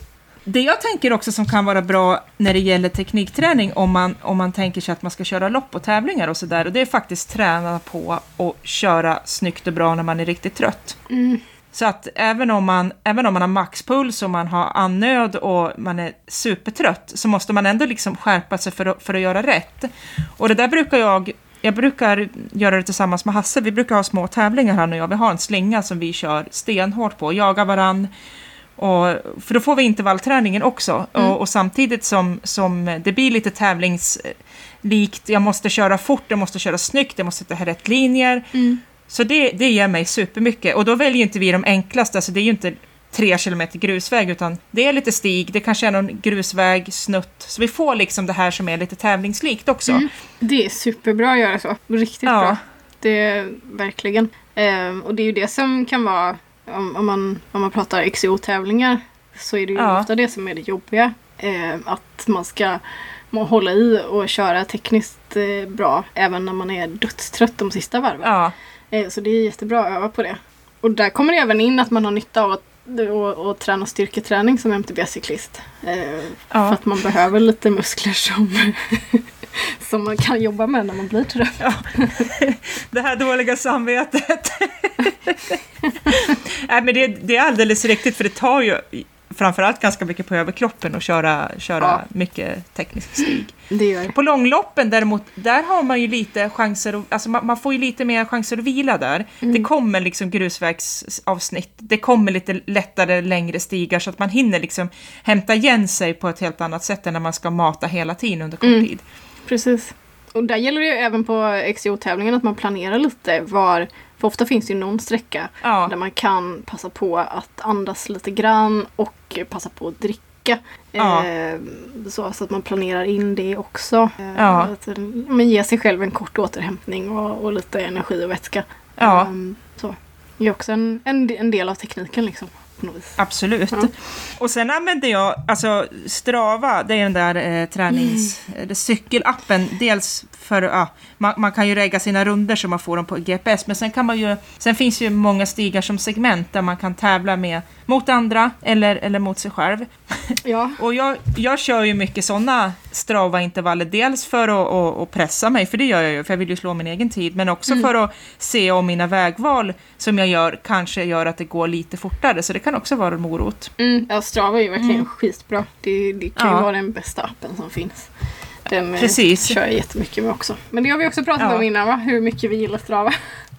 Det jag tänker också som kan vara bra när det gäller teknikträning om man, om man tänker sig att man ska köra lopp och tävlingar och sådär och det är faktiskt träna på att köra snyggt och bra när man är riktigt trött. mm, Så att även om man, även om man har maxpuls och man har annöd och man är supertrött så måste man ändå liksom skärpa sig för att, för att göra rätt. Och det där brukar jag, jag brukar göra det tillsammans med Hasse, vi brukar ha små tävlingar han och jag, vi har en slinga som vi kör stenhårt på, jagar varann. Och, för då får vi intervallträningen också Mm. och, och samtidigt som, som det blir lite tävlingslikt, jag måste köra fort, jag måste köra snyggt, jag måste sätta rätt linjer. mm. Så det, det ger mig supermycket. Och då väljer inte vi de enklaste, alltså det är ju inte tre kilometer grusväg, utan det är lite stig, det kanske är någon grusväg, snutt. Så vi får liksom det här som är lite tävlingslikt också. Mm. Det är superbra att göra så. Riktigt Ja. bra. Det är verkligen. Ehm, och det är ju det som kan vara, om, om, man, om man pratar XO-tävlingar, så är det ju Ja. ofta det som är det jobbiga. Ehm, att man ska hålla i och köra tekniskt eh, bra även när man är dödstrött de sista varven. Ja, Så det är jättebra att öva på det. Och där kommer det även in att man har nytta av att och, och träna styrketräning som MTB-cyklist. Eh, För ja. att man behöver lite muskler som, som man kan jobba med när man blir trött. det här dåliga samvetet. Nej, men det, det är alldeles riktigt, för det tar ju framförallt ganska mycket på överkroppen att köra, köra Ja. mycket teknisk stig. På långloppen däremot, där har man ju lite chanser, att- alltså man, man får ju lite mer chanser att vila där. Mm. Det kommer liksom grusvägsavsnitt, det kommer lite lättare längre stigar så att man hinner liksom hämta igen sig på ett helt annat sätt än när man ska mata hela tiden under kort Mm. tid. Precis. Och där gäller det ju även på XCO-tävlingen att man planerar lite var, för ofta finns det ju någon sträcka Ja, där man kan passa på att andas lite grann och passa på att dricka. Ja. Eh, så, så att man planerar in det också. Eh, Ja. Att, men ge sig själv en kort återhämtning och, och lite energi och vätska. ja Ehm, så. Det är också en, en, en del av tekniken liksom. På något vis. absolut. Ja. Och sen använder jag, alltså Strava, det är den där eh, tränings... Mm. cykelappen, dels för, ja, man, man kan ju regga sina runder så man får dem på GPS, men sen kan man ju, sen finns ju många stigar som segment där man kan tävla med mot andra eller, eller mot sig själv. Ja. Och jag, jag kör ju mycket sådana Strava-intervaller, dels för att, att, att pressa mig, för det gör jag ju, för jag vill ju slå min egen tid, men också Mm. för att se om mina vägval som jag gör kanske gör att det går lite fortare, så det kan också vara en morot. Mm, ja, Strava är ju verkligen Mm. skitbra. Det, det kan Ja. ju vara den bästa appen som finns. Den eh, Precis. kör jag jättemycket med också. Men det har vi också pratat Ja. om innan va? Hur mycket vi gillar Strava.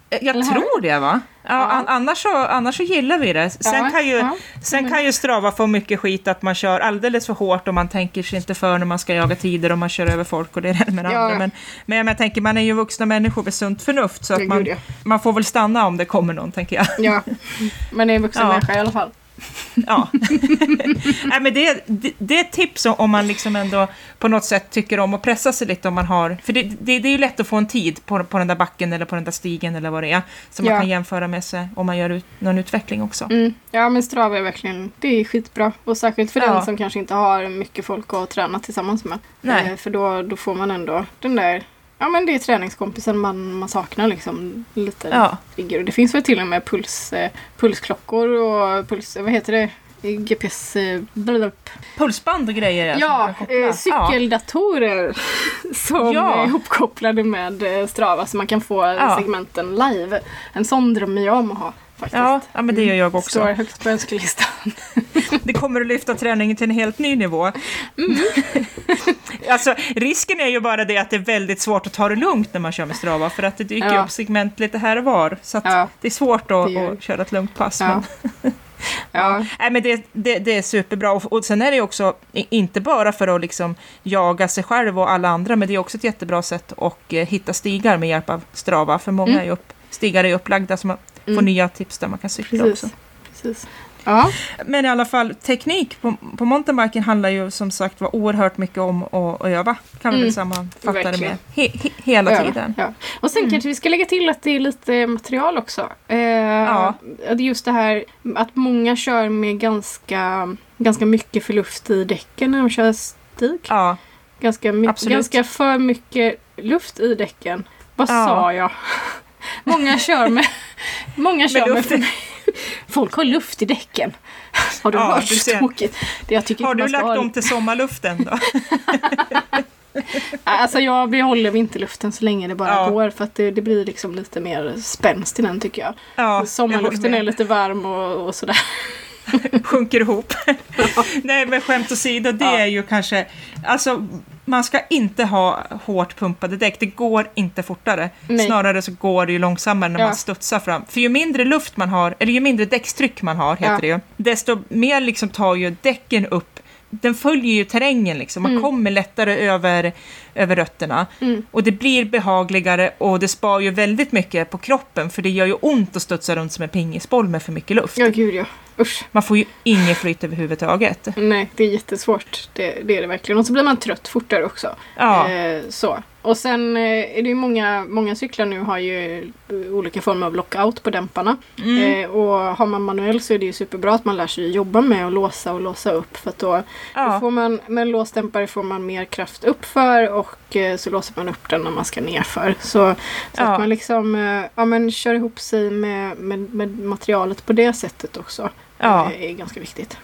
Jag Eller hur? tror det va? Ja, Ja. an- annars, så, annars så gillar vi det. Sen, Ja, kan ju, sen kan ju Strava få mycket skit att man kör alldeles för hårt och man tänker sig inte för när man ska jaga tider och man kör över folk och det är det med det andra. Men, men jag, tänker, man är ju vuxna människor med sunt förnuft så att man, man får väl stanna om det kommer någon, tänker jag. Ja, men är en vuxen människa i alla fall. Ja. Nej, men det, det, det är ett tips om- man liksom ändå på något sätt tycker om att pressa sig lite om man har... För det, det, det är ju lätt att få en tid på, på den där backen eller på den där stigen eller vad det är. Som Ja. man kan jämföra med sig om man gör ut, någon utveckling också. Mm. Ja men Strava är verkligen, det är skitbra. Och särskilt för Ja. den som kanske inte har mycket folk att träna tillsammans med. Nej. Eh, för då, då får man ändå den där, ja men det är träningskompisen man, man saknar liksom lite. Ja. Och det finns väl till och med puls, eh, pulsklockor och puls, vad heter det? GPS... Eh. Pulsband och grejer. ja, eh, cykeldatorer som Ja. är ihopkopplade med eh, Strava så man kan få Ja. segmenten live. En sån drömmer jag om att ha faktiskt. Ja, ja, men det gör jag också. Står högst på önskelistan. Det kommer att lyfta träningen till en helt ny nivå. Mm. alltså, risken är ju bara det att det är väldigt svårt att ta det lugnt när man kör med Strava, för att det dyker Ja. upp segment lite här och var. Så Ja. det är svårt att, Det att köra ett lugnt pass. Ja. Men, ja. Nej, men det, det, det är superbra. Och, och sen är det också, inte bara för att liksom jaga sig själv och alla andra, men det är också ett jättebra sätt att eh, hitta stigar med hjälp av Strava. För många mm. är upp, stigar är upplagda så man får mm. nya tips där man kan cykla Precis. också. Precis. Ja. Men i alla fall, teknik på, på mountainbiken handlar ju som sagt var oerhört mycket om att, att öva. Kan vi mm. sammanfatta det med. He, he, hela ja, tiden. Ja. Och sen mm. kanske vi ska lägga till att det är lite material också. Eh, ja. Just det här att många kör med ganska, ganska mycket förluft i däcken när de kör stig. Ja. Ganska, ganska för mycket luft i däcken. Vad ja. sa jag? Många kör med, många kör med, med Folk har luft i däcken. Har du ja, hört så jag tycker har du lagt om till sommarluften då? alltså jag behåller vinterluften så länge det bara ja. går för att det, det, blir liksom lite mer spänst i den tycker jag. Ja, Sommarluften är lite varm och, och sådär. Sjunker ihop. Ja. Nej men skämt åsido, det är ju kanske, alltså man ska inte ha hårt pumpade däck. Det går inte fortare. Nej. Snarare så går det ju långsammare när ja. man studsar fram. För ju mindre luft man har, eller ju mindre däckstryck man har, heter ja. det ju, desto mer liksom tar ju däcken upp den följer ju terrängen liksom, man mm. kommer lättare över, över rötterna. Mm. Och det blir behagligare och det spar ju väldigt mycket på kroppen för det gör ju ont att studsa runt som en pingisboll med för mycket luft. Ja, gud ja. Usch. Man får ju ingen flyt överhuvudtaget. Nej, det är jättesvårt. Det, det är det verkligen. Och så blir man trött fortare också. Ja. Eh, så. Och sen eh, är det ju många, många cyklar nu har ju olika former av lockout på dämparna. Mm. Eh, och har man manuell så är det ju superbra att man lär sig jobba med att låsa och låsa upp. För då, ja. då får man, med låsdämpare får man mer kraft uppför och eh, så låser man upp den när man ska nerför. Så, så ja. att man liksom eh, ja, men kör ihop sig med, med, med materialet på det sättet också. Ja. är ganska viktigt.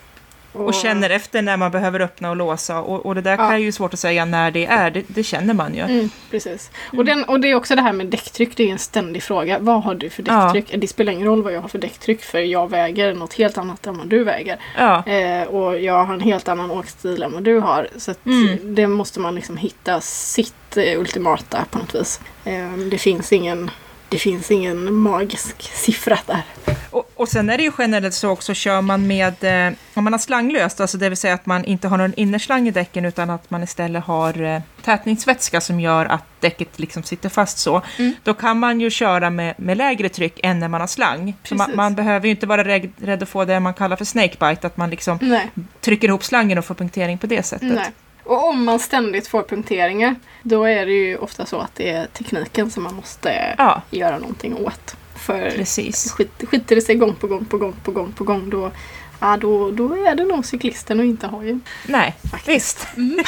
Och, och, känner efter när man behöver öppna och låsa. Och, och det där ja. kan ju svårt att säga när det är, det, det känner man ju. Mm, precis. Mm. Och, den, och det är också det här med däcktryck, det är en ständig fråga. Vad har du för däcktryck? Ja. Det spelar ingen roll vad jag har för däcktryck för jag väger något helt annat än vad du väger. Ja. Eh, och jag har en helt annan åkstil än vad du har. Så mm. det måste man liksom hitta sitt eh, ultimata på något vis. Eh, det finns ingen det finns ingen magisk siffra där. Och, och sen är det ju generellt så också, kör man med, eh, om man har slanglöst, alltså det vill säga att man inte har någon innerslang i däcken utan att man istället har eh, tätningsvätska som gör att däcket liksom sitter fast så, mm. då kan man ju köra med, med lägre tryck än när man har slang. Man, man, behöver ju inte vara rädd, rädd att få det man kallar för snakebite, att man liksom Nej. trycker ihop slangen och får punktering på det sättet. Nej. Och om man ständigt får punkteringar, då är det ju ofta så att det är tekniken som man måste ja. göra någonting åt. För Precis. Skit, skiter det sig gång på gång på gång på gång på gång då, ja, då, då är det nog cyklisten och inte hojen. Nej, Faktiskt. visst. Mm.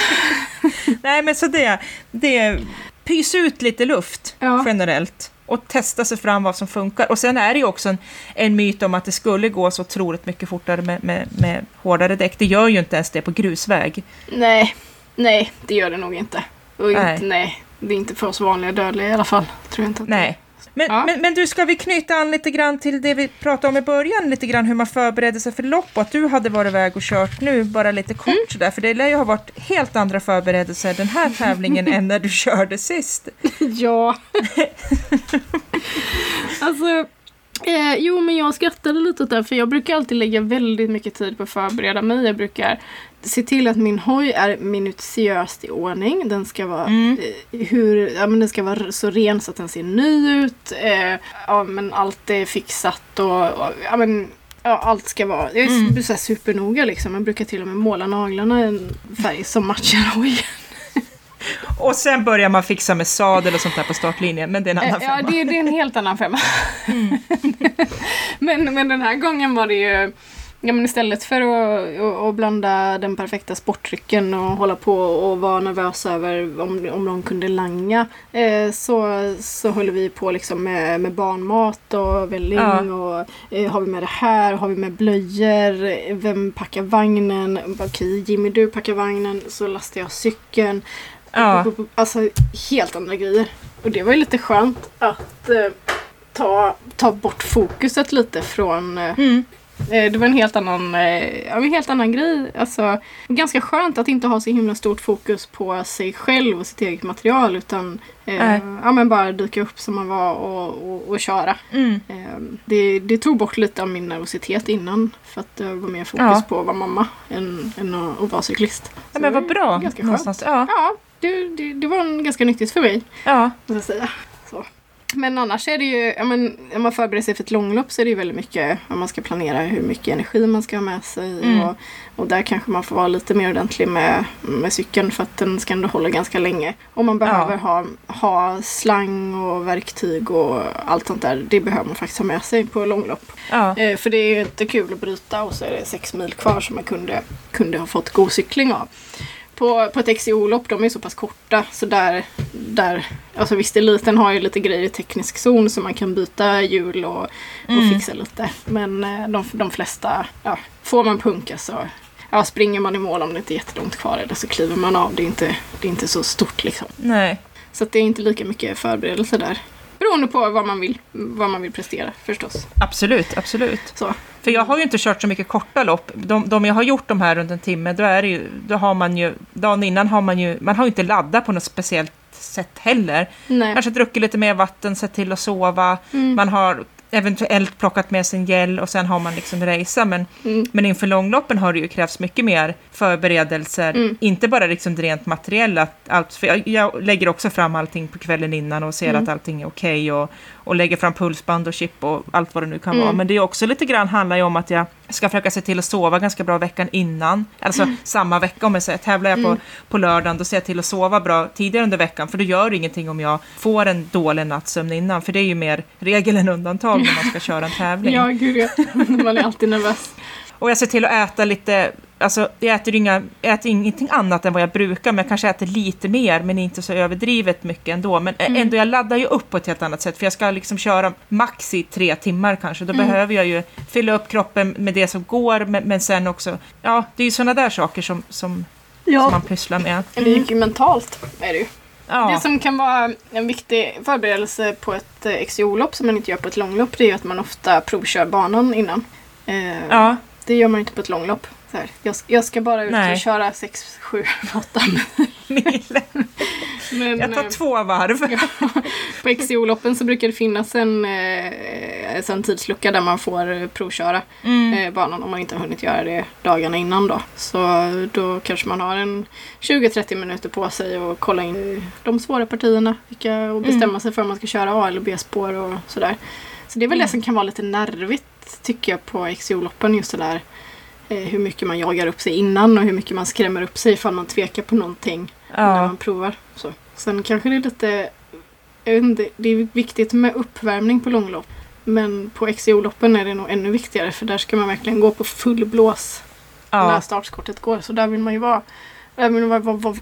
Nej, men så det, det pys ut lite luft ja. generellt och testa sig fram vad som funkar. Och sen är det ju också en, en myt om att det skulle gå så otroligt mycket fortare med, med, med hårdare däck. Det gör ju inte ens det på grusväg. Nej, nej, det gör det nog inte. Och nej. Inte, nej, det är inte för oss vanliga dödliga i alla fall. Tror jag inte nej. Men, ja. men, men, du, ska vi knyta an lite grann till det vi pratade om i början, lite grann hur man förbereder sig för lopp och att du hade varit iväg och kört nu, bara lite kort mm. sådär, för det lär ju ha varit helt andra förberedelser den här tävlingen än när du körde sist. ja. alltså, Eh, jo, men jag skrattade lite åt det för jag brukar alltid lägga väldigt mycket tid på att förbereda mig. Jag brukar se till att min hoj är minutiöst i ordning. Den ska vara, mm. eh, hur, ja, men den ska vara så ren så att den ser ny ut. Eh, ja, men allt är fixat och, och ja, men, ja, allt ska vara jag är mm. supernoga liksom. Jag brukar till och med måla naglarna i en färg som matchar hojen. Och sen börjar man fixa med sadel och sånt där på startlinjen, men det är en annan femma. Ja, det, det är en helt annan femma. Mm. men, men den här gången var det ju Ja men istället för att, att, blanda den perfekta sportdrycken och hålla på och vara nervös över om, om de kunde langa eh, så, så höll vi på liksom med, med barnmat och välling ja. och eh, har vi med det här, har vi med blöjor, vem packar vagnen? Okej Jimmy du packar vagnen så lastar jag cykeln. Ja. Alltså helt andra grejer. Och det var ju lite skönt att eh, ta, ta bort fokuset lite från, eh, mm Det var en helt annan, eh, en helt annan grej. Alltså, ganska skönt att inte ha så himla stort fokus på sig själv och sitt eget material utan eh, ja, men bara dyka upp som man var och, och, och köra. Mm. Eh, det, det tog bort lite av min nervositet innan för att det var mer fokus Ja. på att vara mamma än, än att, vara cyklist. Ja, men vad bra. Ganska skönt. Ja, Ja, det, det, det var en ganska nyttigt för mig. ja. måste jag säga. Men annars är det ju, ja, men, om man förbereder sig för ett långlopp så är det ju väldigt mycket, om man ska planera hur mycket energi man ska ha med sig. Mm. Och, och där kanske man får vara lite mer ordentlig med, med cykeln för att den ska ändå hålla ganska länge. Och man behöver ha, ha slang och verktyg och allt sånt där. Det behöver man faktiskt ha med sig på långlopp. ja. Eh, för det är ju inte kul att bryta och så är det sex mil kvar som man kunde, kunde ha fått god cykling av. På, på ett XCO-lopp, de är så pass korta så där, där alltså visst eliten har ju lite grejer i teknisk zon så man kan byta hjul och, och Mm. fixa lite. Men eh, de, de flesta, ja, får man punka så ja, springer man i mål om det inte är jättelångt kvar eller så kliver man av. Det är inte, det är inte så stort liksom. Nej. Så det är inte lika mycket förberedelse där. Beroende på vad man vill, vad man vill prestera förstås. Absolut, absolut. Så. För jag har ju inte kört så mycket korta lopp. De, de jag har gjort de här runt en timme, då är ju, då har man ju, dagen innan har man ju, man har ju inte laddat på något speciellt sätt heller. Nej. Kanske druckit lite mer vatten, sett till att sova. Mm. Man har eventuellt plockat med sin gel och sen har man liksom racea. Men, Mm. men inför långloppen har det ju krävts mycket mer förberedelser. Mm. Inte bara liksom det rent materiella. Allt, för jag, jag lägger också fram allting på kvällen innan och ser Mm. att allting är okej. och, och lägger fram pulsband och chip och allt vad det nu kan Mm. vara. Men det är också lite grann handlar ju om att jag ska försöka se till att sova ganska bra veckan innan. Alltså samma vecka om jag säger, tävlar jag på, Mm. på lördagen då ser jag till att sova bra tidigare under veckan. För då gör det ingenting om jag får en dålig nattsömn innan. För det är ju mer regel än undantag när man ska köra en tävling. Ja, gud ja. Man är alltid nervös. Och jag ser till att äta lite, alltså jag äter, inga, jag äter ingenting annat än vad jag brukar, men jag kanske äter lite mer, men inte så överdrivet mycket ändå. Men Mm. ändå, jag laddar ju upp på ett helt annat sätt, för jag ska liksom köra max i tre timmar kanske. Då Mm. behöver jag ju fylla upp kroppen med det som går, men, men sen också, ja, det är ju sådana där saker som, som, som man pysslar med. Det är ju mentalt. Är det, ju. Ja, det som kan vara en viktig förberedelse på ett eh, XCO-lopp som man inte gör på ett långlopp det är ju att man ofta provkör banan innan. Eh, ja, Det gör man inte på ett långlopp. Så här, jag, jag ska bara ut Nej. och köra 6, 7, 8 mil. Men Jag tar eh, två varv. på XCO-loppen så brukar det finnas en, eh, alltså en tidslucka där man får eh, provköra Mm. eh, banan om man inte har hunnit göra det dagarna innan då. Så då kanske man har en 20-30 minuter på sig och kolla in de svåra partierna vilka, och bestämma Mm. sig för om man ska köra A eller B-spår och sådär. Så det är väl Mm. det som kan vara lite nervigt tycker jag på XCO-loppen just det där eh, hur mycket man jagar upp sig innan och hur mycket man skrämmer upp sig ifall man tvekar på någonting när Ja, man provar. Så. Sen kanske det är lite... Jag vet inte, det är viktigt med uppvärmning på långlopp. Men på XCO-loppen är det nog ännu viktigare för där ska man verkligen gå på full blås när ja, startskottet går. Så där vill man ju vara, där vill man vara, vara,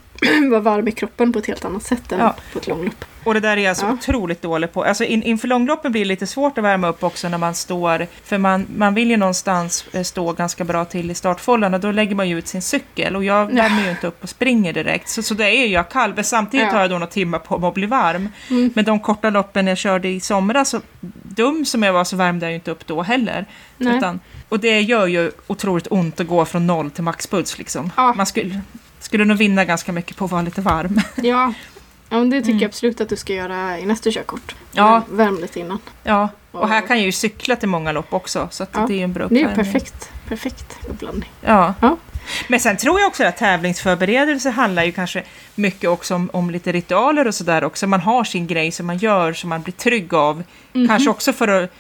vara varm i kroppen på ett helt annat sätt än Ja. på ett långlopp. Och det där är jag så Ja. otroligt dålig på. Alltså in, inför långloppen blir det lite svårt att värma upp också när man står, för man, man vill ju någonstans eh, stå ganska bra till i startfållan och då lägger man ju ut sin cykel och jag Ja. värmer ju inte upp och springer direkt. Så, så det är ju jag kall, men samtidigt Ja. har jag då några timmar på mig att bli varm. Mm. Men de korta loppen jag körde i somras, så dum som jag var så värmde jag ju inte upp då heller. Nej. Utan, och det gör ju otroligt ont att gå från noll till maxpuls liksom. Ja. Man skulle, skulle nog vinna ganska mycket på att vara lite varm. Ja. ja, men det tycker Mm. jag absolut att du ska göra i nästa körkort. Ja. Värm lite innan. Ja, och här kan jag ju cykla till många lopp också, så att Ja, det är ju en bra Det är ju uppvärmning. perfekt. Perfekt uppblandning. Ja. Ja. Men sen tror jag också att tävlingsförberedelse handlar ju kanske mycket också om, om lite ritualer och sådär också. Man har sin grej som man gör som man blir trygg av. Mhm. Kanske också för att...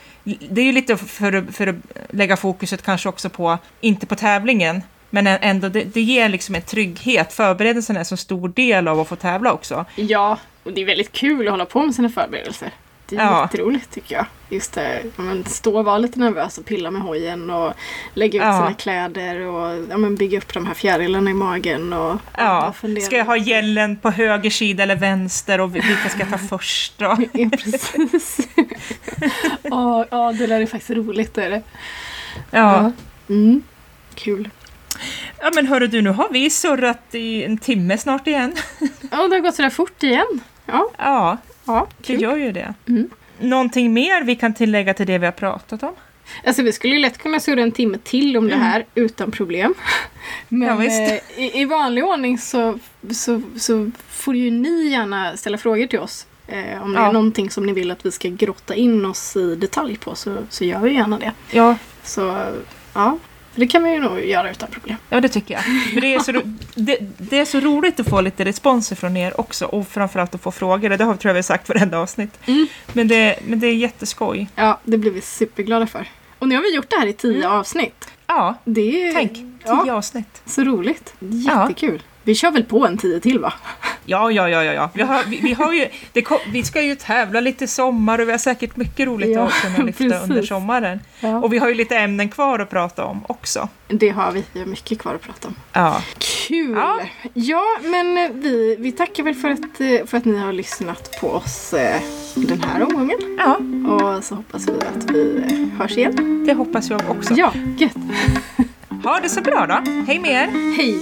Det är ju lite för, för att lägga fokuset kanske också på, inte på tävlingen, men ändå det, det ger liksom en trygghet. Förberedelsen är en så stor del av att få tävla också. Ja, och det är väldigt kul att hålla på med sina förberedelser. Det är Ja. jätteroligt tycker jag. Just det, men stå och vara lite nervös och pilla med hojen och lägga ut Ja. sina kläder och ja, men bygga upp de här fjärilarna i magen. Och, Ja, och ska jag ha gällen på höger sida eller vänster och vilka ska jag ta först då? Ja, precis. Ja, ja, det där är faktiskt roligt. Är det. Ja. Mm. Kul. Ja, men hörru du, nu har vi surrat i en timme snart igen. Ja, det har gått sådär fort igen. Ja, Ja, ja det kul. gör ju det. Mm. Någonting mer vi kan tillägga till det vi har pratat om? Alltså vi skulle ju lätt kunna surra en timme till om det här utan problem. Men Ja, visst. eh, i, i vanlig ordning så, så, så får ju ni gärna ställa frågor till oss. Eh, om det Ja. är någonting som ni vill att vi ska grotta in oss i detalj på så, så gör vi gärna det. Ja, Så ja, det kan vi ju nog göra utan problem. ja det tycker jag. Men det, är så, det, det är så roligt att få lite respons från er också och framförallt att få frågor. Det har tror jag vi har sagt varenda avsnitt. Mm. Men, det, men det är jätteskoj. Ja, det blir vi superglada för. Och nu har vi gjort det här i tio avsnitt. Ja, Det är tänk. Tio ja, avsnitt. så roligt. Jättekul. Vi kör väl på en tio till va? Ja, ja, ja, ja. ja. Vi, har, vi, vi, har ju, kom- vi ska ju tävla lite i sommar och vi har säkert mycket roligt Ja, att kunna lyfta precis. under sommaren. Ja. Och vi har ju lite ämnen kvar att prata om också. Det har vi. Vi har mycket kvar att prata om. Ja, Kul! Ja. Ja, men eh, vi, vi tackar väl för att, eh, för att ni har lyssnat på oss eh, den här omgången. ja Och så hoppas vi att vi hörs igen. det hoppas jag också. Ja, gött! Ha det så bra då. Hej med er! Hej!